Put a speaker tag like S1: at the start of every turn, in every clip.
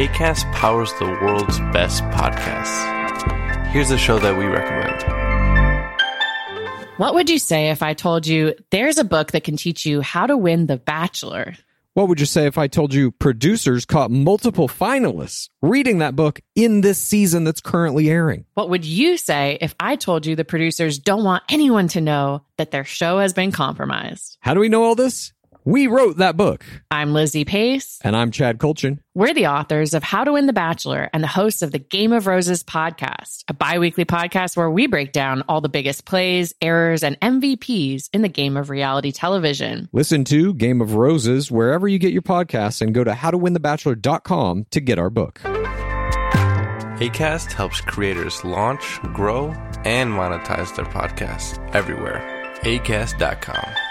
S1: ACAST powers the world's best podcasts. Here's a show that we recommend.
S2: What would you say if I told you there's a book that can teach you how to win The Bachelor?
S3: What would you say if I told you producers caught multiple finalists reading that book in this season that's currently airing?
S2: What would you say if I told you the producers don't want anyone to know that their show has been compromised?
S3: How do we know all this? We wrote that book.
S2: I'm Lizzie Pace.
S3: And I'm Chad Kultgen.
S2: We're the authors of How to Win the Bachelor and the hosts of the Game of Roses podcast, a biweekly podcast where we break down all the biggest plays, errors, and MVPs in the game of reality television.
S3: Listen to Game of Roses wherever you get your podcasts and go to howtowinthebachelor.com to get our book.
S1: ACAST helps creators launch, grow, and monetize their podcasts everywhere. ACAST.com.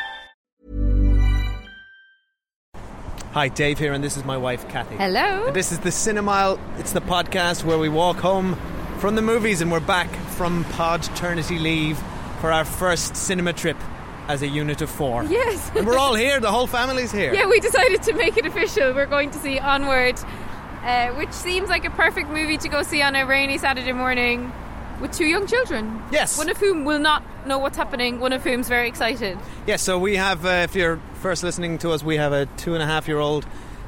S4: Hi, Dave here, and this is my wife, Cathy.
S5: Hello.
S4: And this is the Cinemile. It's the podcast where we walk home from the movies and we're back from paternity leave for our first cinema trip as a unit of four.
S5: Yes.
S4: and we're all here, the whole family's here.
S5: Yeah, we decided to make it official. We're going to see Onward, uh, which seems like a perfect movie to go see on a rainy Saturday morning with two young children.
S4: Yes.
S5: One of whom will not know what's happening, one of whom's very excited.
S4: Yeah, so we have, uh, if you're first listening to us, we have a two and a half year old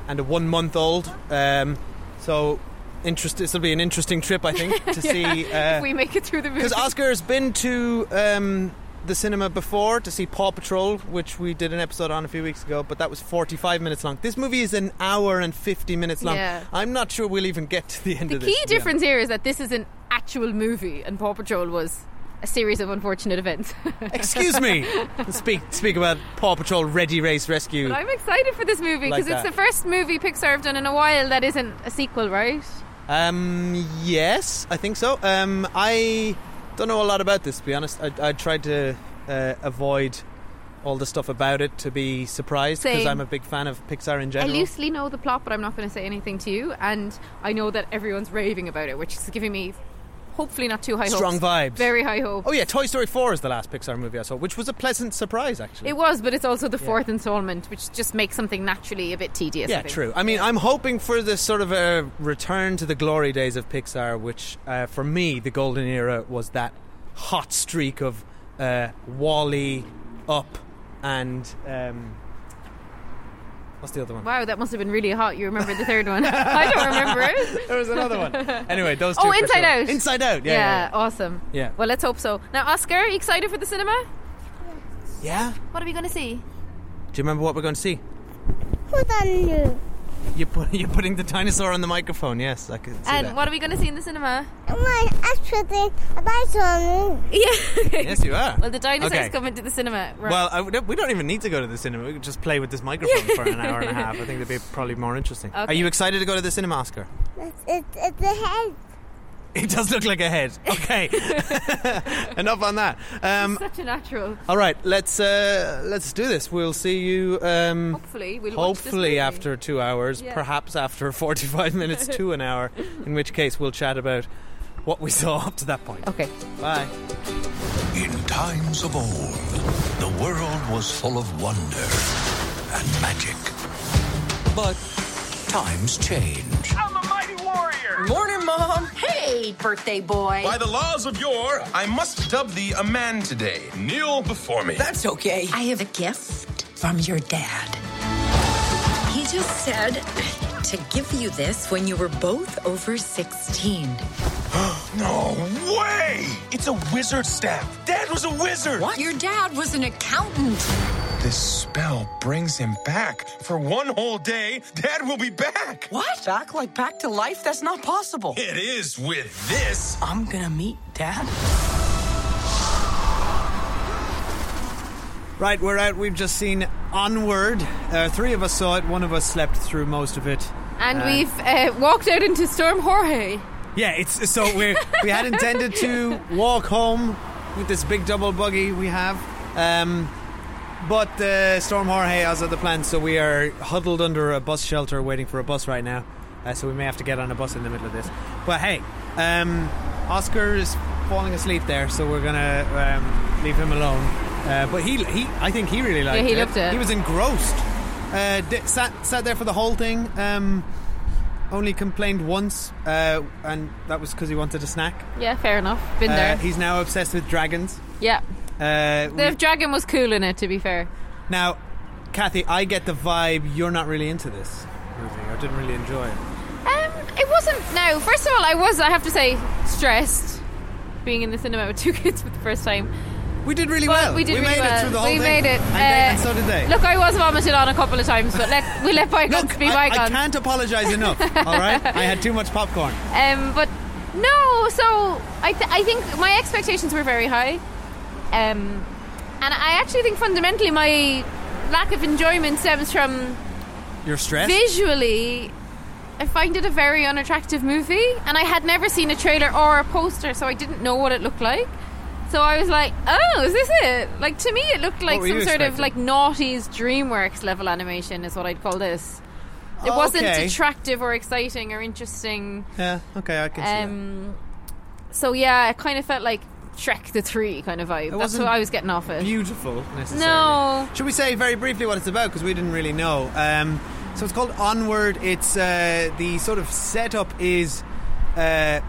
S4: and a one month old. Um, so interest, this will be an interesting trip, I think, to
S5: Yeah,
S4: see. Uh,
S5: if we make it through the movie.
S4: Because Oscar's been to um, the cinema before to see Paw Patrol, which we did an episode on a few weeks ago, but that was 45 minutes long. This movie is an hour and 50 minutes long.
S5: Yeah.
S4: I'm not sure we'll even get to the end
S5: The
S4: of this. The key
S5: difference here is that this is an actual movie and Paw Patrol was a series of unfortunate events.
S4: Excuse me. speak speak about Paw Patrol Ready Race Rescue.
S5: But I'm excited for this movie
S4: Like
S5: because it's the first movie Pixar have done in a while that isn't a sequel, right?
S4: Um, yes, I think so. Um, I don't know a lot about this, to be honest. I, I tried to uh, avoid all the stuff about it to be surprised because I'm a big fan of Pixar in
S5: I
S4: general.
S5: loosely know the plot, but I'm not going to say anything to you. And I know that everyone's raving about it, which is giving me hopefully not too high hope.
S4: Strong
S5: hopes.
S4: vibes.
S5: Very high hope.
S4: Oh yeah, Toy Story 4 is the last Pixar movie I saw, which was a pleasant surprise actually.
S5: It was, but it's also the fourth installment, which just makes something naturally a bit tedious.
S4: Yeah,
S5: think.
S4: true. I mean, I'm hoping for this sort of a return to the glory days of Pixar, which uh, for me, the golden era was that hot streak of uh, WALL-E, Up, and um, what's the other one?
S5: Wow, that must have been really hot. You remember the third one? I don't remember it.
S4: there was another one. Anyway, those oh, two.
S5: Oh, Inside
S4: sure.
S5: Out.
S4: Inside Out. Yeah. Yeah.
S5: awesome.
S4: Yeah.
S5: Well, let's hope so. Now, Oscar, are you excited for the cinema?
S4: yeah.
S5: What are we going to see?
S4: Do you remember what we're going to see?
S6: Put on you.
S4: You put you're putting the dinosaur on the microphone. Yes, I can see
S5: And
S4: that.
S5: what are we going to see in the cinema?
S6: Oh my actually a dinosaur.
S5: Yeah.
S4: Yes, you are.
S5: Well, the dinosaurs
S4: Okay.
S5: come into the cinema. Right.
S4: Well, I, we don't even need to go to the cinema. We could just play with this microphone for an hour and a half. I think that'd be probably more interesting. Are you excited to go to the cinema, Oscar?
S6: It's, it's, it's the head.
S4: It does look like a head. Okay, enough on that. Um,
S5: Such a natural.
S4: all right, let's uh, let's do this. We'll see you. Um,
S5: Hopefully, we'll
S4: hopefully after two hours,
S5: Yeah.
S4: perhaps after forty-five minutes to an hour. In which case, we'll chat about what we saw up to that point.
S5: Okay.
S4: Bye.
S7: In times of old, the world was full of wonder and magic. But times change.
S8: I'm a mighty warrior.
S9: Morning, Mom. Hey, birthday boy.
S8: By the laws of yore, I must dub thee a man today. Kneel before me.
S9: That's okay. I have a gift from your dad. He just said
S10: to give you this when you were both over 16.
S8: no way! It's a wizard staff. Dad was a wizard.
S10: What? Your dad was an accountant.
S8: This spell brings him back. For one whole day, Dad will be back.
S9: What? Back like back to life? That's not possible.
S8: It is with this.
S9: I'm gonna meet Dad.
S4: Right, we're out. We've just seen Onward. Uh, three of us saw it. One of us slept through most of it.
S5: And
S4: Uh,
S5: we've uh, walked out into Storm Jorge.
S4: Yeah, it's so we we had intended to walk home with this big double buggy we have, um, but uh, Storm Jorge has other plans, so we are huddled under a bus shelter waiting for a bus right now. Uh, so we may have to get on a bus in the middle of this. But hey, um, Oscar is falling asleep there, so we're gonna um, leave him alone. Uh, but he, he, I think he really liked
S5: Yeah, he
S4: it.
S5: loved it.
S4: He was engrossed. Uh, di- sat sat there for the whole thing. Um, only complained once, uh, and that was because he wanted a snack.
S5: Yeah, fair enough. Been
S4: Uh,
S5: there.
S4: He's now obsessed with dragons.
S5: Yeah.
S4: Uh,
S5: The
S4: we-
S5: dragon was cool in it, to be fair.
S4: now, Cathy, I get the vibe you're not really into this movie, or didn't really enjoy it.
S5: Um, it wasn't. No, first of all, I was. I have to say, stressed being in the cinema with two kids for the first time.
S4: We did really
S5: But
S4: well.
S5: We did
S4: We
S5: really
S4: made it
S5: well.
S4: through the whole
S5: we
S4: thing.
S5: made it.
S4: And they-
S5: Uh,
S4: and so did they.
S5: Look, I was vomited on a couple of times, but let we let bygones
S4: Look,
S5: be
S4: I,
S5: bygones.
S4: I can't apologise enough. all right, I had too much popcorn.
S5: Um, but no, so I, th- I think my expectations were very high. Um, and I actually think fundamentally my lack of enjoyment stems from
S4: You're stressed.
S5: visually. I find it a very unattractive movie, and I had never seen a trailer or a poster, so I didn't know what it looked like. So I was like, "Oh, is this it?" Like to me, it looked like some sort of like noughties DreamWorks level animation, is what I'd call this. It
S4: Oh,
S5: wasn't
S4: okay.
S5: attractive or exciting or interesting.
S4: Yeah. Okay, I can see that.
S5: Um, so yeah, it kind of felt like Shrek the Three kind of vibe. That's what I was getting off it.
S4: Beautiful, necessarily.
S5: No.
S4: Should we say very briefly what it's about because we didn't really know? Um, so it's called Onward. It's uh, the sort of setup is uh,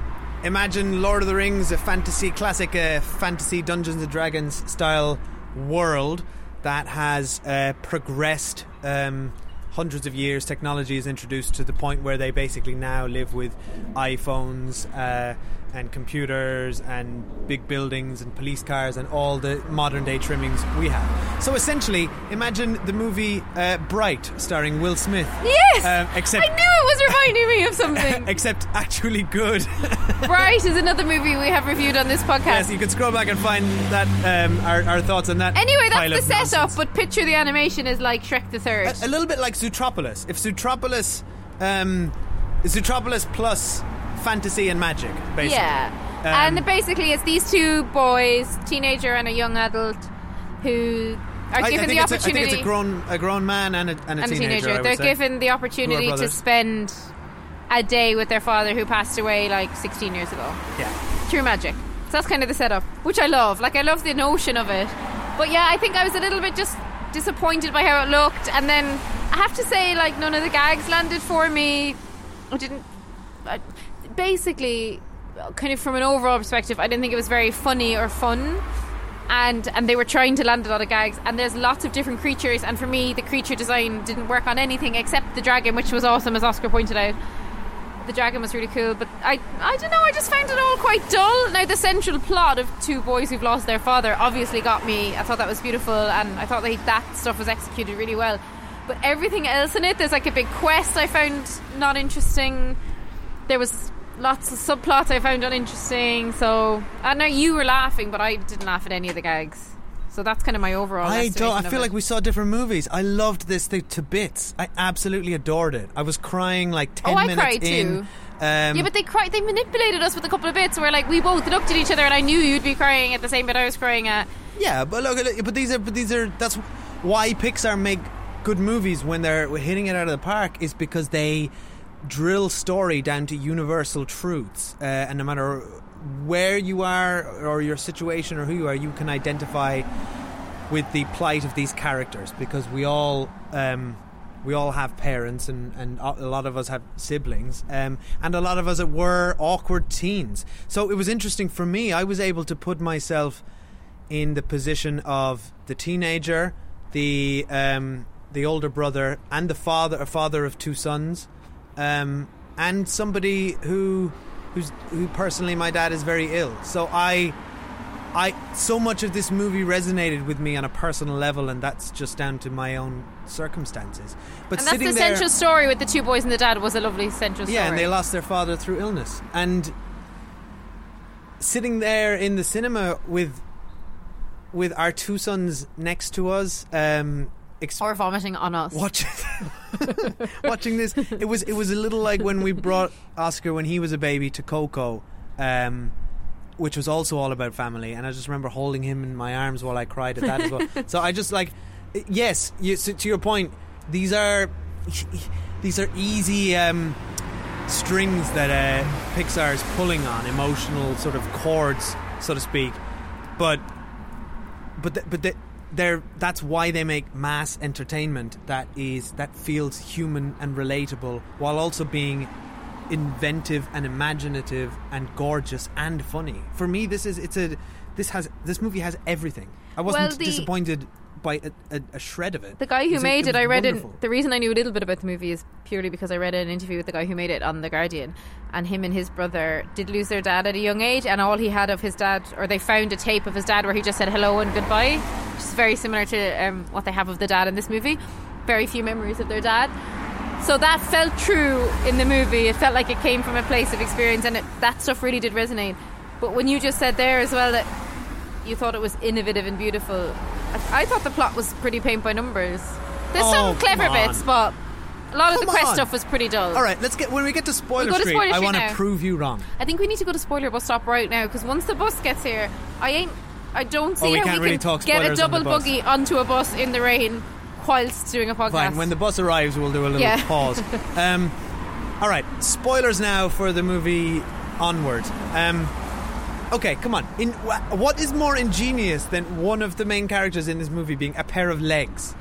S4: imagine Lord of the Rings, a fantasy classic, uh, fantasy Dungeons and Dragons style world that has uh, progressed. Um, Hundreds of years, technology is introduced to the point where they basically now live with iPhones uh, and computers and big buildings and police cars and all the modern day trimmings we have. So essentially, imagine the movie uh, Bright, starring Will Smith.
S5: Yes,
S4: Um, except
S5: I knew it was reminding me of something.
S4: except actually good.
S5: Bright is another movie we have reviewed on this podcast.
S4: yes, you can scroll back and find that um, our, our thoughts on that.
S5: Anyway, that's the setup,
S4: nonsense.
S5: but picture the animation is like Shrek the Third.
S4: A, a little bit like Zootropolis. If Zootropolis, um, Zootropolis plus fantasy and magic, basically.
S5: Yeah.
S4: Um,
S5: and basically, it's these two boys, teenager and a young adult, who are
S4: I- I
S5: given the opportunity.
S4: I think it's a grown, a grown man and a, and a
S5: and a
S4: teenager.
S5: teenager.
S4: I
S5: They're
S4: say.
S5: given the opportunity to spend a day with their father who passed away like 16 years ago.
S4: Yeah.
S5: Through magic. So that's kind of the setup, which I love. Like, I love the notion of it. But yeah, I think I was a little bit just disappointed by how it looked. And then I have to say, like, none of the gags landed for me. I didn't. Basically, kind of from an overall perspective, I didn't think it was very funny or fun. And and they were trying to land a lot of gags. And there's lots of different creatures. And for me, the creature design didn't work on anything except the dragon, which was awesome, as Oscar pointed out. The dragon was really cool, but I I don't know. I just found it all quite dull. Now the central plot of two boys who've lost their father obviously got me. I thought that was beautiful, and I thought that that stuff was executed really well. But everything else in it, there's like a big quest I found not interesting. There was lots of subplots I found uninteresting. So I know you were laughing, but I didn't laugh at any of the gags. So that's kind of my overall.
S4: I don't. I feel like we saw different movies. I loved this thing to bits. I absolutely adored it. I was crying like ten
S5: Oh, I
S4: minutes
S5: cried
S4: in.
S5: too.
S4: Um,
S5: yeah, but they cried. They manipulated us with a couple of bits where, like, we both looked at each other, and I knew you'd be crying at the same bit I was crying at.
S4: Yeah, but look, look, but these are, but these are. That's why Pixar make good movies when they're hitting it out of the park is because they drill story down to universal truths, uh, and no matter where you are or your situation or who you are, you can identify with the plight of these characters because we all. Um, we all have parents, and, and a lot of us have siblings, um, and a lot of us were awkward teens. So it was interesting for me. I was able to put myself in the position of the teenager, the um, the older brother, and the father, a father of two sons, um, and somebody who who's who personally my dad is very ill. So I I so much of this movie resonated with me on a personal level, and that's just down to my own circumstances. But
S5: and that's the
S4: there,
S5: central story with the two boys and the dad was a lovely central story.
S4: yeah, and they lost their father through illness, and sitting there in the cinema with with our two sons next to us, um, ex-
S5: or vomiting on us.
S4: watching watching this, it was it was a little like when we brought Oscar when he was a baby to Coco. Um, which was also all about family, and I just remember holding him in my arms while I cried at that as well. So I just like, yes, you, so to your point, these are these are easy um, strings that uh, Pixar is pulling on, emotional sort of chords, so to speak. But but th- but th- they're that's why they make mass entertainment that is that feels human and relatable while also being inventive and imaginative and gorgeous and funny. For me, this is it's a this has this movie has everything. I wasn't
S5: Well, the-
S4: disappointed by a, a, a shred of it.
S5: The guy who made it,
S4: was
S5: I read
S4: wonderful.
S5: it. The reason I knew a little bit about the movie is purely because I read an interview with the guy who made it on The Guardian. And him and his brother did lose their dad at a young age, and all he had of his dad, or they found a tape of his dad where he just said hello and goodbye, which is very similar to um, what they have of the dad in this movie. Very few memories of their dad. So that felt true in the movie. It felt like it came from a place of experience, and it, that stuff really did resonate. But when you just said there as well that you thought it was innovative and beautiful, I, I thought the plot was pretty paint by numbers. There's
S4: Oh,
S5: some clever bits, but a lot of the quest
S4: on.
S5: stuff was pretty dull.
S4: All right, let's get when we get to spoiler
S5: We'll to
S4: street.
S5: spoiler
S4: I want to prove you wrong.
S5: I think we need to go to spoiler bus stop right now because once the bus gets here, I ain't. I don't see
S4: Oh, we
S5: how we
S4: really
S5: can
S4: talk
S5: get a
S4: spoilers on
S5: double buggy onto a bus in the rain whilst doing a podcast.
S4: Fine. When the bus arrives, we'll do a little
S5: Yeah.
S4: pause. Um, all right. Spoilers now for the movie Onward. Um, okay, come on. In what is more ingenious than one of the main characters in this movie being a pair of legs?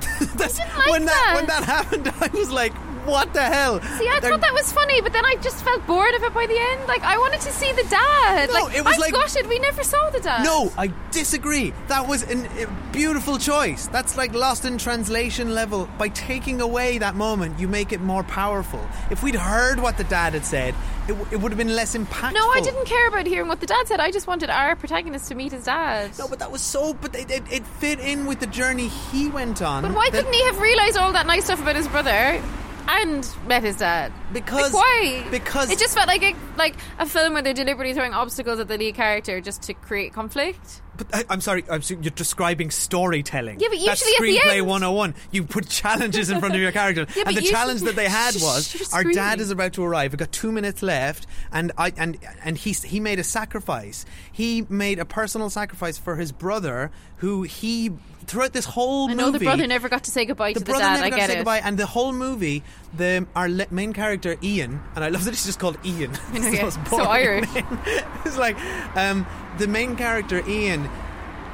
S4: That's, when that. when that happened, I was like, "What the hell?"
S5: See, I
S4: They're-
S5: thought that was funny, but then I just felt bored of it by the end. Like I wanted to see the dad.
S4: No,
S5: like
S4: it was
S5: I'm
S4: like-
S5: gutted we never saw the dad.
S4: No, I disagree. That was an, a beautiful choice. That's like lost in translation level. By taking away that moment, you make it more powerful. If we'd heard what the dad had said, it, w- it would have been less impactful.
S5: No, I didn't care about hearing what the dad said. I just wanted our protagonist to meet his dad.
S4: No, but that was so. But it, it, it fit in with the journey he went on.
S5: But why couldn't he have realised all that nice stuff about his brother and met his dad?
S4: Because-
S5: like, why?
S4: because-
S5: it just felt like a like a film where they're deliberately throwing obstacles at the lead character just to create conflict.
S4: But I, I'm sorry, I'm, you're describing storytelling.
S5: Yeah, but
S4: That's
S5: usually at the
S4: screenplay
S5: end-
S4: 101. You put challenges in front of your character.
S5: Yeah,
S4: and the
S5: usually-
S4: challenge that they had was
S5: you're
S4: our dad is about to arrive. We've got two minutes left, and I and and he he made a sacrifice. He made a personal sacrifice for his brother, who he throughout this whole
S5: I
S4: movie.
S5: know the brother never got to say goodbye
S4: the
S5: to the
S4: brother
S5: dad.
S4: never
S5: I
S4: got to say
S5: it.
S4: goodbye, and the whole movie, the our main character Ian, and I love that he's just called Ian.
S5: I know, yeah. So Irish.
S4: it's like um, the main character Ian.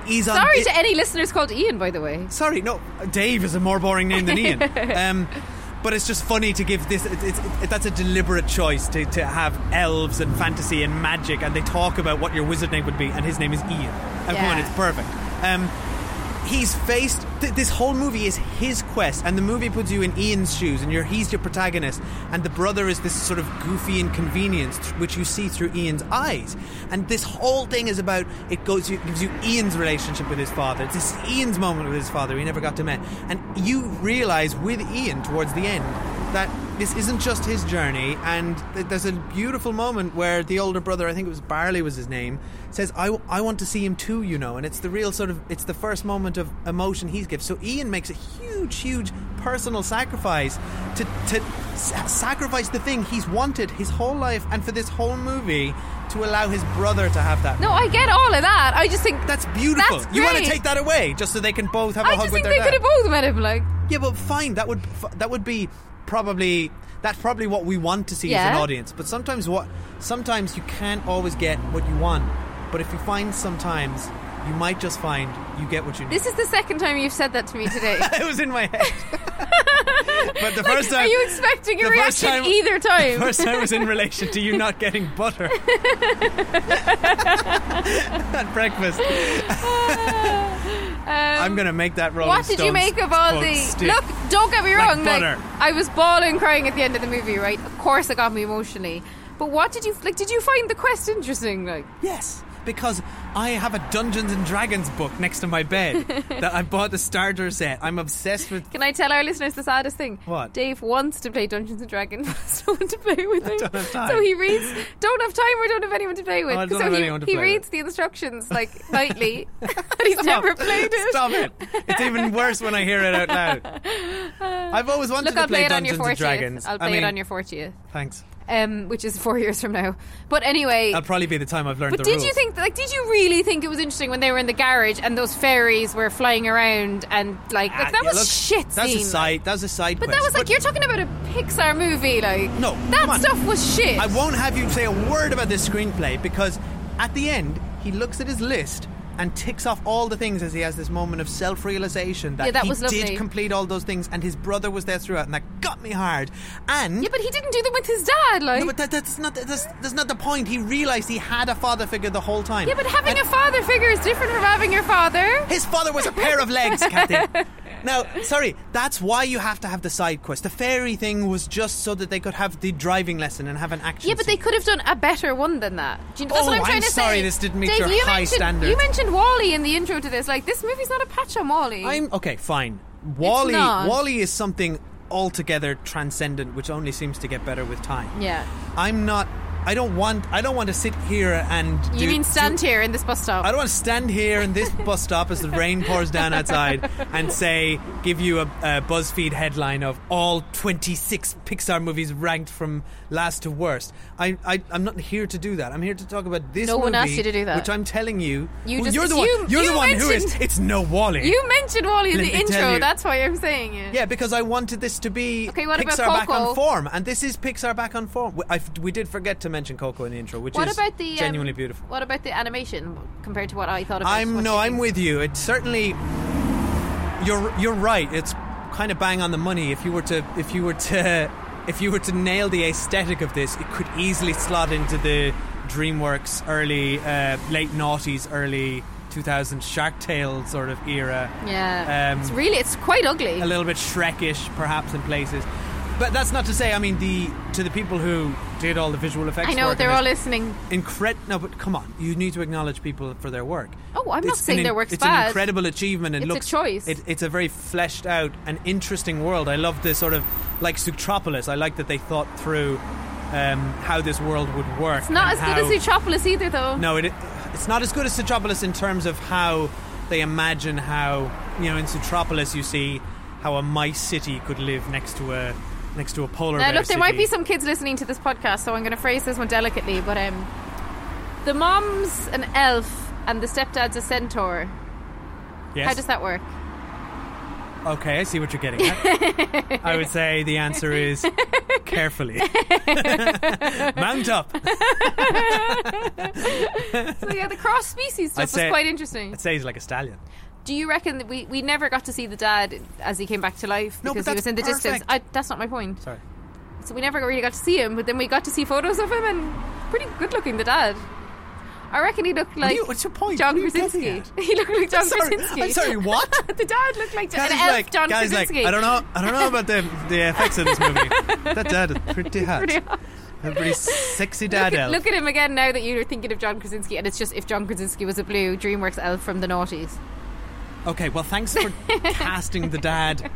S4: He's on
S5: Sorry
S4: it-
S5: to any listeners called Ian, by the way.
S4: Sorry, no. Dave is a more boring name than Ian. um, but it's just funny to give this. It, it's it, that's a deliberate choice to, to have elves and fantasy and magic, and they talk about what your wizard name would be, and his name is Ian. And come on,
S5: Yeah.
S4: it's perfect. Um, he's faced th- this whole movie is his quest, and the movie puts you in Ian's shoes, and you're he's your protagonist, and the brother is this sort of goofy inconvenience which you see through Ian's eyes, and this whole thing is about it goes you, gives you Ian's relationship with his father. It's this Ian's moment with his father he never got to meet, and you realize with Ian towards the end that this isn't just his journey, and th- there's a beautiful moment where the older brother, I think it was Barley was his name, says, I, I want to see him too, you know, and it's the real sort of, it's the first moment of emotion he's given. So Ian makes a huge, huge personal sacrifice to, to sa- sacrifice the thing he's wanted his whole life, and for this whole movie to allow his brother to have that.
S5: No, I get all of that. I just think
S4: That's beautiful.
S5: That's
S4: you want to take that away just so they can both have a
S5: I
S4: hug with their?
S5: I just think they
S4: dad.
S5: could have both met him. Like,
S4: Yeah, but fine. That would that would be probably that's probably what we want to see as an audience. But sometimes what sometimes you can't always get what you want. But if you find sometimes you might just find you get what you need.
S5: this is the second time you've said that to me today.
S4: it was in my head. but the
S5: Like,
S4: first time
S5: are you expecting a reaction
S4: time-
S5: either time?
S4: The first time was in relation to you not getting butter at breakfast. I'm um, gonna make that Rolling
S5: What did you make of all
S4: quote
S5: the
S4: stick.
S5: look? Don't get me wrong. Like,
S4: butter.
S5: I was bawling, crying at the end of the movie. Right? Of course, it got me emotionally. But what did you like? Did you find the quest interesting? Like,
S4: Yes, because I have a Dungeons and Dragons book next to my bed that I bought the starter set. I'm obsessed with.
S5: can I tell our listeners the saddest thing?
S4: What?
S5: Dave wants to play Dungeons and Dragons, but has no one to play with him.
S4: don't have time.
S5: So he reads. Don't have time or don't have anyone to play with.
S4: Oh, I
S5: so he, he reads the instructions like nightly, and he's
S4: Stop.
S5: never played it.
S4: Stop it! It's even worse when I hear it out loud. I've always wanted
S5: Look,
S4: to play
S5: play it on your
S4: Dungeons and Dragons.
S5: I'll
S4: I
S5: play
S4: mean,
S5: it on your 40th.
S4: Thanks.
S5: Um, which is four years from now. But anyway,
S4: That'll probably be the time I've learned
S5: But did
S4: rules.
S5: you think, like, did you really think it was interesting when they were in the garage and those fairies were flying around and like, like that
S4: Ah, Yeah,
S5: was
S4: look,
S5: shit
S4: That's
S5: scene.
S4: a side. That's a side.
S5: but
S4: quest.
S5: that was like you're talking about a Pixar movie, like
S4: No,
S5: that stuff was shit.
S4: I won't have you say a word about this screenplay because at the end he looks at his list and ticks off all the things as he has this moment of self-realization that,
S5: Yeah, that
S4: he
S5: was lovely.
S4: did complete all those things and his brother was there throughout and that got me hard. And
S5: yeah, but he didn't do them with his dad, like.
S4: no, but that, that's not that's, that's not the point. He realized he had a father figure the whole time.
S5: yeah, but having
S4: And
S5: a father figure is different from having your father.
S4: his father was a pair of legs, Cathy. Now, sorry, that's why you have to have the side quest. The fairy thing was just so that they could have the driving lesson and have an action.
S5: Yeah, but they could have done a better one than that. Do you, that's
S4: Oh,
S5: what I'm trying I'm to
S4: sorry
S5: say.
S4: this didn't meet
S5: Dave,
S4: your
S5: you
S4: high standards.
S5: You mentioned WALL-E in the intro to this. Like, this movie's not a patch on WALL-E.
S4: I'm okay, fine.
S5: WALL-E.
S4: WALL-E is something altogether transcendent which only seems to get better with time.
S5: yeah.
S4: I'm not I don't want I don't want to sit here and
S5: You mean stand
S4: do-
S5: here in this bus stop?
S4: I don't want to stand here in this bus stop as the rain pours down outside and say, give you a, a BuzzFeed headline of all 26 Pixar movies ranked from last to worst. I, I, I'm not here to do that. I'm here to talk about this
S5: No one
S4: movie,
S5: asked you to do that.
S4: Which I'm telling you,
S5: You
S4: well,
S5: just
S4: you're the one. You're
S5: you
S4: the one who is. It's no WALL-E.
S5: You mentioned WALL-E in
S4: Let
S5: the intro. That's why I'm saying it.
S4: Yeah, because I wanted this to be
S5: Okay, what about
S4: Pixar back on form, and this is Pixar back on form. I, we did forget to mention Coco in the intro, which
S5: What
S4: is
S5: about the um,
S4: genuinely beautiful.
S5: What about the animation compared to what I thought of? it?
S4: I'm no, I'm with you. It's certainly you're you're right. It's kind of bang on the money. If you were to if you were to if you were to nail the aesthetic of this, it could easily slot into the DreamWorks early uh, late noughties, early 2000s Shark Tale sort of era.
S5: Yeah,
S4: Um,
S5: it's really it's quite ugly.
S4: a little bit Shrekish, perhaps in places. But that's not to say. I mean, the to the people who did all the visual effects.
S5: I know they're all listening.
S4: Incred- no, but come on, you need to acknowledge people for their work.
S5: Oh, I'm not
S4: It's
S5: saying
S4: an,
S5: their work's
S4: it's
S5: bad.
S4: an incredible achievement and
S5: It's a
S4: looks
S5: choice.
S4: It, it's a very fleshed out and interesting world. I love the sort of like Zootropolis. I like that they thought through um, how this world would work.
S5: It's not as good as
S4: how-
S5: Zootropolis either, though.
S4: No, it, it's not as good as Zootropolis in terms of how they imagine how you know in Zootropolis you see how a mice city could live next to a next to a polar
S5: Now,
S4: bear
S5: look, there might be some kids listening to this podcast, so I'm going to phrase this one delicately. But um, the mom's an elf and the stepdad's a centaur.
S4: Yes.
S5: How does that work?
S4: Okay, I see what you're getting at. I would say the answer is carefully. Mount up.
S5: so yeah, the cross species stuff
S4: I'd
S5: was quite interesting.
S4: I'd say he's like a stallion.
S5: Do you reckon that we, we never got to see the dad as he came back to life
S4: No,
S5: because he was in the distance? I, that's not my point.
S4: Sorry.
S5: So we never really got to see him, but then we got to see photos of him and pretty good looking. The dad. I reckon he looked like
S4: you- what's your point?
S5: John
S4: What are you getting
S5: Krasinski. He looked like John
S4: I'm sorry,
S5: Krasinski.
S4: I'm sorry, what?
S5: the dad looked like John,
S4: Guys
S5: an elf
S4: like,
S5: John
S4: guys like, I don't know, I don't know about the the effects of this movie. that dad is pretty hot.
S5: Pretty hot.
S4: A pretty sexy dad
S5: look, at,
S4: elf.
S5: look at him again now that you're thinking of John Krasinski, and it's just if John Krasinski was a blue DreamWorks elf from the noughties.
S4: Okay, well, thanks for casting the dad.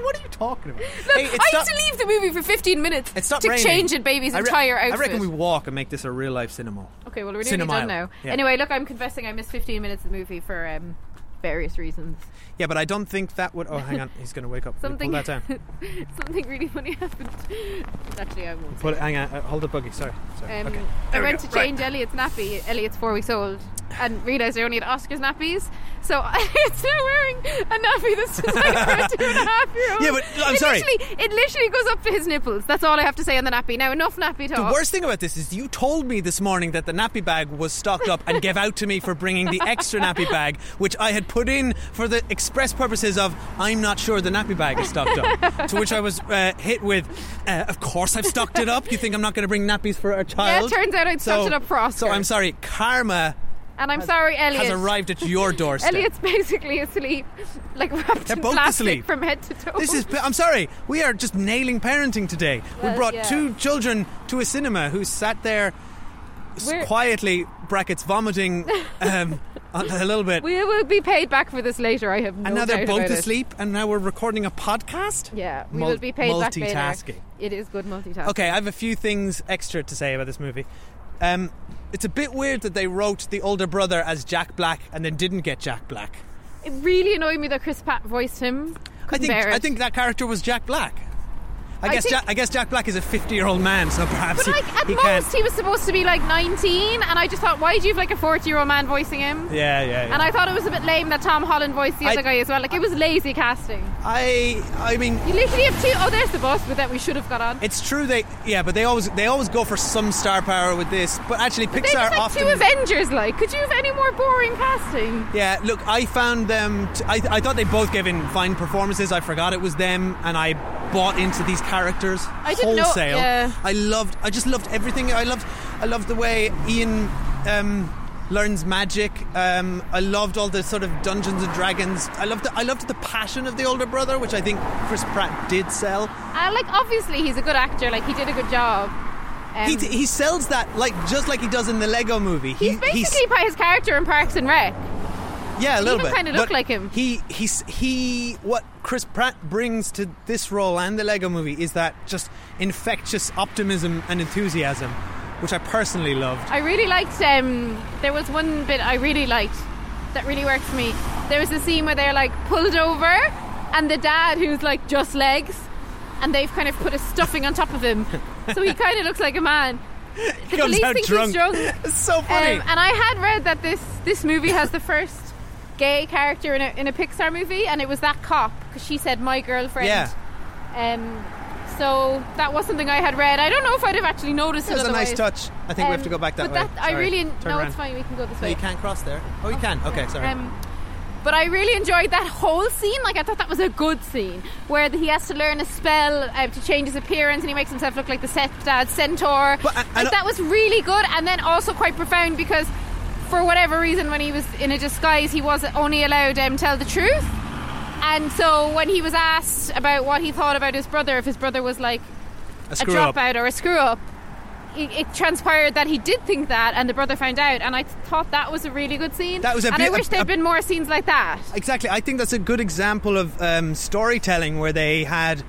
S4: what are you talking about?
S5: Look,
S4: Hey, it's
S5: I
S4: not-
S5: had to leave the movie for 15 minutes
S4: It's not
S5: to
S4: raining.
S5: change in baby's
S4: re-
S5: entire outfit.
S4: I reckon we walk and make this a real life cinema.
S5: Okay, well, we're nearly
S4: Cinemile.
S5: done now.
S4: Yeah.
S5: Anyway, look, I'm confessing I missed 15 minutes of the movie for um, various reasons.
S4: Yeah, but I don't think that would. Oh, hang on, he's going to wake up.
S5: Something,
S4: Pull that down.
S5: something really funny happened. Actually, I won't.
S4: Put it, hang on, uh, hold the buggy. Sorry. Sorry.
S5: Um,
S4: okay.
S5: I went to change Elliot's nappy. Elliot's four weeks old, and realised I only had Oscar's nappies. So it's now wearing a nappy that's designed for a two and a half year old.
S4: Yeah, but I'm
S5: it
S4: sorry.
S5: Literally, it literally goes up to his nipples. That's all I have to say on the nappy. Now, enough nappy talk.
S4: The worst thing about this is you told me this morning that the nappy bag was stocked up and gave out to me for bringing the extra nappy bag, which I had put in for the express purposes of I'm not sure the nappy bag is stocked up. to which I was uh, hit with, uh, of course I've stocked it up. You think I'm not going to bring nappies for a child?
S5: Yeah, turns out I'd
S4: so,
S5: stocked it up for Oscar.
S4: So I'm sorry, karma
S5: And I'm sorry, Elliot.
S4: has arrived at your doorstep.
S5: Elliot's basically asleep, like wrapped
S4: They're
S5: in
S4: both
S5: plastic
S4: asleep.
S5: from head to toe.
S4: This is. I'm sorry. We are just nailing parenting today.
S5: Well,
S4: we brought
S5: yeah.
S4: two children to a cinema who sat there
S5: We're-
S4: quietly, brackets vomiting um, a little bit,
S5: We will be paid back for this later. I have no
S4: and now they're both asleep. And now we're recording a podcast.
S5: Yeah, we
S4: Mul-
S5: will be paid back later.
S4: multitasking.
S5: It is good multitasking.
S4: Okay, I have a few things extra to say about this movie. Um, it's a bit weird that they wrote the older brother as Jack Black and then didn't get Jack Black.
S5: It really annoyed me that Chris Pratt voiced him.
S4: I
S5: Couldn't
S4: think
S5: bear it.
S4: I think that character was Jack Black. I,
S5: I
S4: guess
S5: think-
S4: Jack, I guess Jack Black is a fifty-year-old man, so perhaps
S5: But
S4: he,
S5: like at
S4: he
S5: most,
S4: can't.
S5: he was supposed to be like 19, and I just thought, why do you have like a 40-year-old man voicing him?
S4: Yeah, yeah, yeah.
S5: And I thought it was a bit lame that Tom Holland voiced the
S4: I-
S5: other guy as well. Like it was lazy casting.
S4: I, I mean,
S5: You literally have two. Oh, there's the bus but that we should have got on.
S4: it's true they, yeah, but they always they always go for some star power with this. But actually,
S5: They
S4: Pixar
S5: just like
S4: often.
S5: two Avengers. Like, could you have any more boring casting?
S4: Yeah, look, I found them. T- I, I thought they both gave in fine performances. I forgot it was them, and I bought into these characters
S5: I didn't know-
S4: wholesale.
S5: yeah.
S4: I loved. I just loved everything. I loved. I loved the way Ian um, learns magic. Um, I loved all the sort of Dungeons and Dragons. I loved. The, I loved the passion of the older brother, which I think Chris Pratt did sell.
S5: Uh, like obviously he's a good actor. Like he did a good job. Um,
S4: he, he sells that like just like he does in the Lego Movie. He,
S5: he's basically by his character in Parks and Rec.
S4: Yeah, a little bit.
S5: kinda look like him.
S4: He he's he what Chris Pratt brings to this role and the Lego movie is that just infectious optimism and enthusiasm, which I personally loved.
S5: I really liked. Um, there was one bit I really liked that really worked for me. There was a scene where they're like pulled over, and the dad who's like just legs, and they've kind of put a stuffing on top of him, so he kind of looks like a man. The
S4: comes
S5: police
S4: out
S5: think
S4: drunk.
S5: he's drunk.
S4: It's so funny.
S5: Um, and I had read that this this movie has the first gay character in a, in a Pixar movie, and it was that cop because she said my girlfriend.
S4: Yeah.
S5: Um, so that was something I had read. I don't know if I'd have actually noticed
S4: It was
S5: it.
S4: a nice touch. I think we have
S5: Um,
S4: to go back that
S5: but
S4: way.
S5: That, I really
S4: Turn
S5: no,
S4: around.
S5: it's fine. We can go this
S4: No,
S5: way.
S4: you can't cross there. Oh, you can. Okay, sorry.
S5: Um, but I really enjoyed that whole scene. Like I thought that was a good scene where he has to learn a spell uh, to change his appearance, and he makes himself look like the stepdad centaur. like that was really good, and then also quite profound because for whatever reason, when he was in a disguise, he was only allowed um, tell the truth. And so when he was asked about what he thought about his brother, if his brother was like
S4: A
S5: a,
S4: screw up.
S5: dropout or a screw up, it, it transpired that he did think that, and the brother found out. And I thought that was a really good scene.
S4: That was a
S5: and
S4: bit-
S5: I wish there'd
S4: a-
S5: been more scenes like that.
S4: Exactly. I think that's a good example of um, storytelling where they had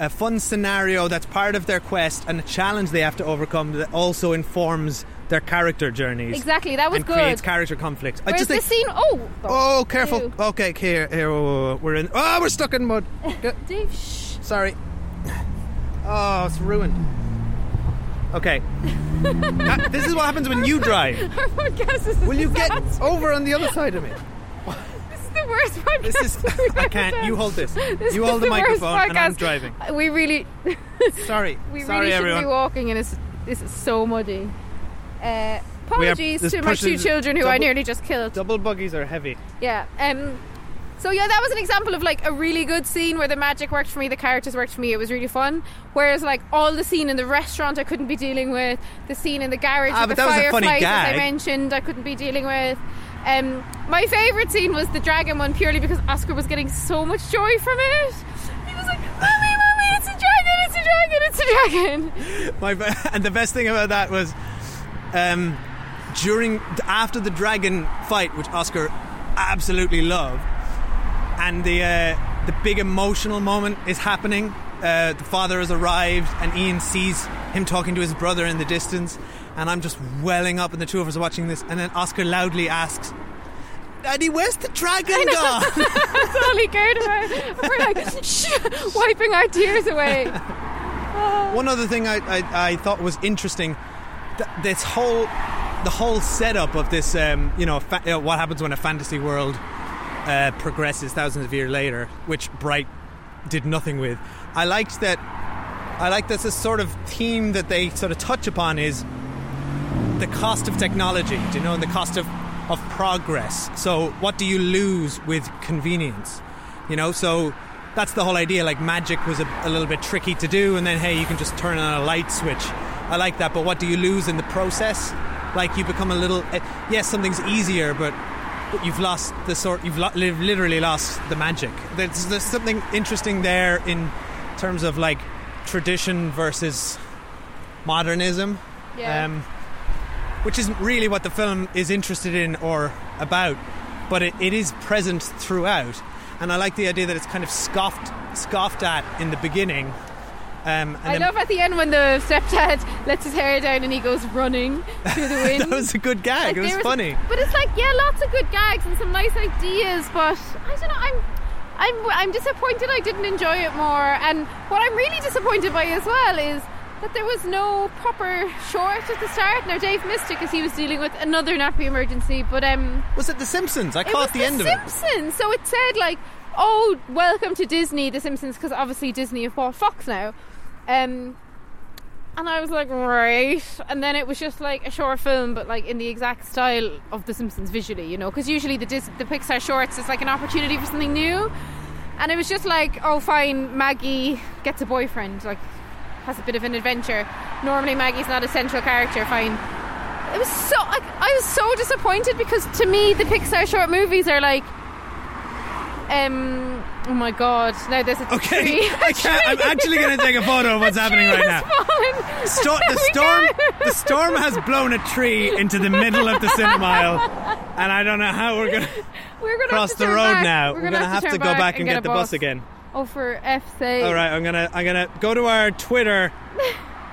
S4: a fun scenario that's part of their quest and a challenge they have to overcome that also informs their character journeys.
S5: Exactly, that was
S4: and
S5: good.
S4: creates character conflict. I
S5: Whereas
S4: just think.
S5: this scene, oh,
S4: Oh, careful!
S5: Ew.
S4: Okay, here, here, whoa. we're in. Oh, we're stuck in mud.
S5: Dave, shh.
S4: Sorry. Oh, it's ruined. Okay. Uh, this is what happens when you drive.
S5: Our podcast is
S4: Will you get over on the other side of me?
S5: This is the worst podcast.
S4: This is. I can't.
S5: done.
S4: You hold this.
S5: This
S4: You hold the
S5: worst
S4: microphone, and I'm driving.
S5: We really,
S4: Sorry.
S5: we
S4: Sorry,
S5: really shouldn't
S4: everyone.
S5: be walking, and it's, this is so muddy. Uh, apologies to my two children who I nearly just killed.
S4: Double buggies are heavy.
S5: Yeah. Um. So yeah, that was an example of like a really good scene where the magic worked for me, the characters worked for me. It was really fun. Whereas like all the scene in the restaurant, I couldn't be dealing with. The scene in the garage
S4: Ah,
S5: with the
S4: that was a funny
S5: fireflies, as I mentioned, I couldn't be dealing with. Um, my favourite scene was the dragon one, purely because Oscar was getting so much joy from it. He was like, "Mommy, mommy, it's a dragon! It's a dragon! It's a dragon!"
S4: My and the best thing about that was um, during after the dragon fight, which Oscar absolutely loved, and the uh, the big emotional moment is happening. Uh, the father has arrived, and Ian sees him talking to his brother in the distance, and I'm just welling up, and the two of us are watching this, and then Oscar loudly asks. Daddy, where's the dragon gone?
S5: That's all he cared about. We're like, Shh, wiping our tears away.
S4: One other thing I, I, I thought was interesting, th- this whole the whole setup of this, um, you know, fa- uh, what happens when a fantasy world uh, progresses thousands of years later, which Bright did nothing with. I liked that. I like that this sort of theme that they sort of touch upon is the cost of technology, you know, and the cost of, of progress. So, what do you lose with convenience? You know, so that's the whole idea. Like, magic was a, a little bit tricky to do, and then, hey, you can just turn on a light switch. I like that, but what do you lose in the process? like you become a little. Uh, yes, something's easier, but. You've lost the sort. You've lo- li- literally lost the magic. There's, there's something interesting there in terms of like tradition versus modernism.
S5: Yeah.
S4: Um, which isn't really what the film is interested in or about, but it, it is present throughout. And I like the idea that it's kind of scoffed scoffed at in the beginning. Um, and
S5: I love at the end when the stepdad lets his hair down and he goes running through the wind.
S4: that was a good gag.
S5: Like,
S4: it was
S5: there
S4: funny.
S5: But it's like, yeah, lots of good gags and some nice ideas, but I don't know, I'm I'm I'm disappointed I didn't enjoy it more. And what I'm really disappointed by as well is that there was no proper short at the start. Now Dave missed it because he was dealing with another nappy emergency, but um
S4: Was it The Simpsons? I caught
S5: was
S4: the, end of it.
S5: The Simpsons. So it said like, "Oh, welcome to Disney, The Simpsons," because obviously Disney have bought Fox now. Um, and I was like, right. And then it was just like a short film, but like in the exact style of The Simpsons visually, you know. Because usually the Dis- the Pixar shorts is like an opportunity for something new, and it was just like, oh, fine, Maggie gets a boyfriend, like has a bit of an adventure. Normally Maggie's not a central character. Fine. It was so I was so disappointed because to me the Pixar short movies are like um oh my god now there's a
S4: Okay,
S5: tree.
S4: I can't, I'm actually going to take a photo of what's happening right now. Sto- the storm, the storm has blown a tree into the middle of the cinema aisle, and I don't know how we're going to cross the road
S5: back.
S4: now.
S5: We're
S4: going to
S5: have
S4: have
S5: to
S4: go
S5: back
S4: back and
S5: and
S4: get
S5: get
S4: the bus
S5: bus.
S4: again.
S5: oh for F's sake
S4: All right, I'm gonna I'm gonna go to our Twitter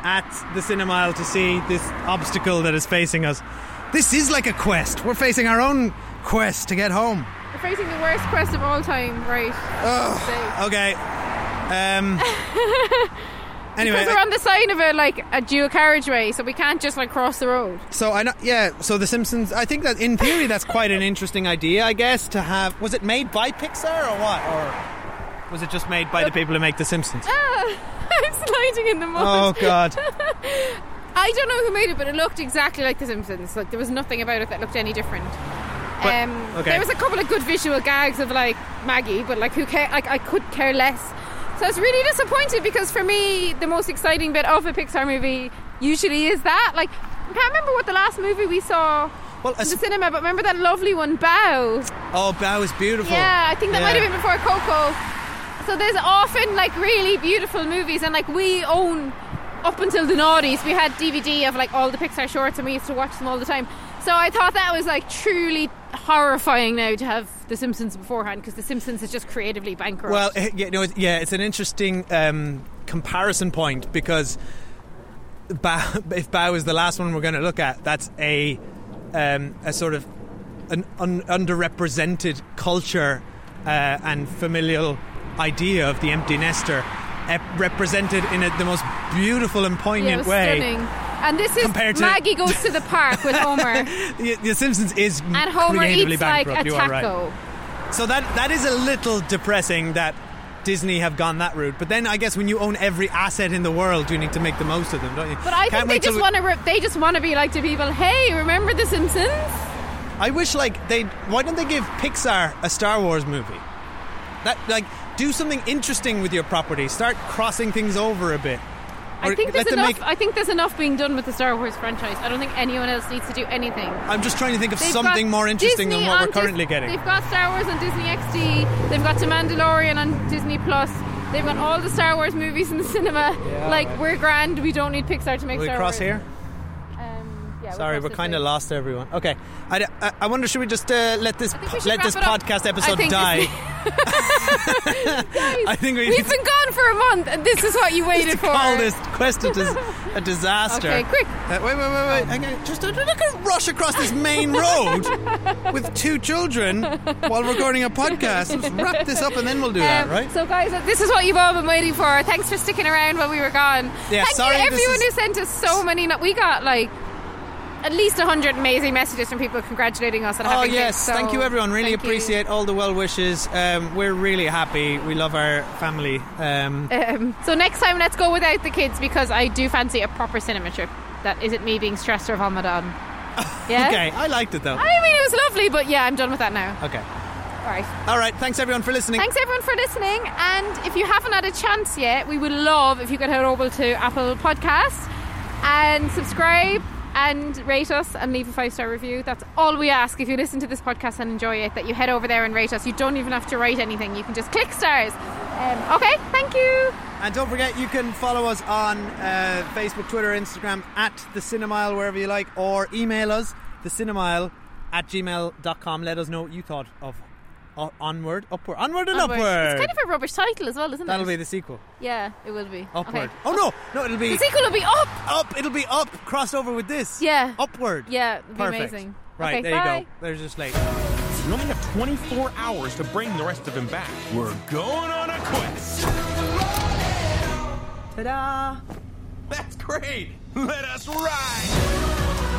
S4: at the Cinemile to see this obstacle that is facing us. This is like a quest. We're facing our own quest to get home.
S5: Facing the worst quest of all time right.
S4: Okay. Um. anyway,
S5: because we're on the side of a like a dual carriageway so we can't just like cross the road
S4: So I know, yeah. So the Simpsons. I think that in theory that's quite an interesting idea. I guess to have. Was it made by Pixar or what? Or was it just made by the people who make the Simpsons?
S5: ah, I'm sliding in the mud
S4: Oh God.
S5: I don't know who made it, but it looked exactly like The Simpsons. Like there was nothing about it that looked any different.
S4: But-
S5: um,
S4: okay.
S5: There was a couple of good visual gags of like Maggie, but like who care? Like I could care less. So I was really disappointed because for me, the most exciting bit of a Pixar movie usually is that. Like I can't remember what the last movie we saw
S4: Well,
S5: in the cinema, but remember that lovely one, Bao.
S4: Oh, Bao was beautiful.
S5: Yeah, I think that might have been before Coco. So there's often like really beautiful movies, and like we own up until the noughties, we had DVD of like all the Pixar shorts, and we used to watch them all the time. So I thought that was like truly horrifying now to have The Simpsons beforehand because The Simpsons is just creatively bankrupt.
S4: Well, eh, yeah, no, yeah, it's an interesting um, comparison point because Bao, if Bao is the last one we're going to look at, that's a um, a sort of an un- underrepresented culture uh, and familial idea of the empty nester, ep- represented in a, the most beautiful and
S5: yeah,
S4: poignant
S5: was
S4: way.
S5: stunning. And this is
S4: Compared to-
S5: Maggie goes to the park with Homer,
S4: The, the Simpsons is
S5: and Homer eats like
S4: bankrupt.
S5: a
S4: you are right. So that that is a little depressing that Disney have gone that route. But then I guess when you own every asset in the world, you need to make the most of them, don't you?
S5: But I
S4: Can't
S5: think they just want to. Re- they just want to be like to people. Hey, remember The Simpsons?
S4: I wish like they. Why don't they give Pixar a Star Wars movie? That like do something interesting with your property. Start crossing things over a bit.
S5: I think there's enough.
S4: make-
S5: I think there's enough being done with the Star Wars franchise. I don't think anyone else needs to do anything.
S4: I'm just trying to think of
S5: They've
S4: something more interesting
S5: Disney
S4: than what we're currently
S5: Dis-
S4: getting.
S5: They've got Star Wars on Disney XD. They've got The Mandalorian on Disney Plus. They've got all the Star Wars movies in the cinema.
S4: Yeah,
S5: like
S4: right.
S5: we're grand. We don't need Pixar to make
S4: Will we cross
S5: Wars.
S4: here?
S5: Um, yeah,
S4: Sorry, we're kind of lost everyone. Okay, I, I, I wonder should we just uh, let this let this podcast episode die?
S5: Guys,
S4: I think we
S5: we've been gone for a month, and this is what you waited for.
S4: call this quest a, dis- a disaster.
S5: Okay, quick.
S4: Uh, wait, wait, wait, wait. Hang on. Just uh, look at rush across this main road with two children while recording a podcast. Let's wrap this up and then we'll do that,
S5: Um,
S4: right?
S5: So, guys, this is what you've all been waiting for. Thanks for sticking around while we were gone.
S4: Yeah,
S5: Thank
S4: sorry,
S5: you, everyone
S4: is-
S5: who sent us so many. no- We got like at least hundred amazing messages from people congratulating us on
S4: Oh
S5: having
S4: yes,
S5: so
S4: thank you everyone. Really
S5: thank you.
S4: appreciate all the well wishes. Um, we're really happy. We love our family. Um,
S5: Um, so next time, let's go without the kids because I do fancy a proper cinema trip. That isn't me being stressed or vomited. Yeah.
S4: Okay, I liked it though.
S5: I mean, it was lovely, but yeah, I'm done with that now.
S4: Okay.
S5: All right.
S4: All right. Thanks everyone for listening.
S5: Thanks everyone for listening. And if you haven't had a chance yet, we would love if you could head over to Apple Podcasts and subscribe and rate us and leave a five star review. That's all we ask. If you listen to this podcast and enjoy it, that you head over there and rate us. You don't even have to write anything. You can just click stars. Um, okay, thank you.
S4: And don't forget, you can follow us on uh, Facebook, Twitter, Instagram at the Cinemile, wherever you like, or email us, the Cinemile at gmail.com. Let us know what you thought of Onward, Upward, Onward and
S5: Onward.
S4: Upward.
S5: It's kind of a rubbish title as well, isn't it?
S4: That'll
S5: it?
S4: be the sequel.
S5: Yeah, it will be.
S4: Upward.
S5: Okay.
S4: Oh no, no, it'll be
S5: The sequel will be up.
S4: up. It'll be up. Crossed over with this.
S5: Yeah.
S4: Upward.
S5: Yeah, it'll be
S4: Perfect.
S5: amazing.
S4: Right
S5: Okay,
S4: there you
S5: bye.
S4: go. There's just like.
S8: You only have 24 hours to bring the rest of him back. We're going on a quest.
S9: Ta-da!
S8: That's great. Let us ride.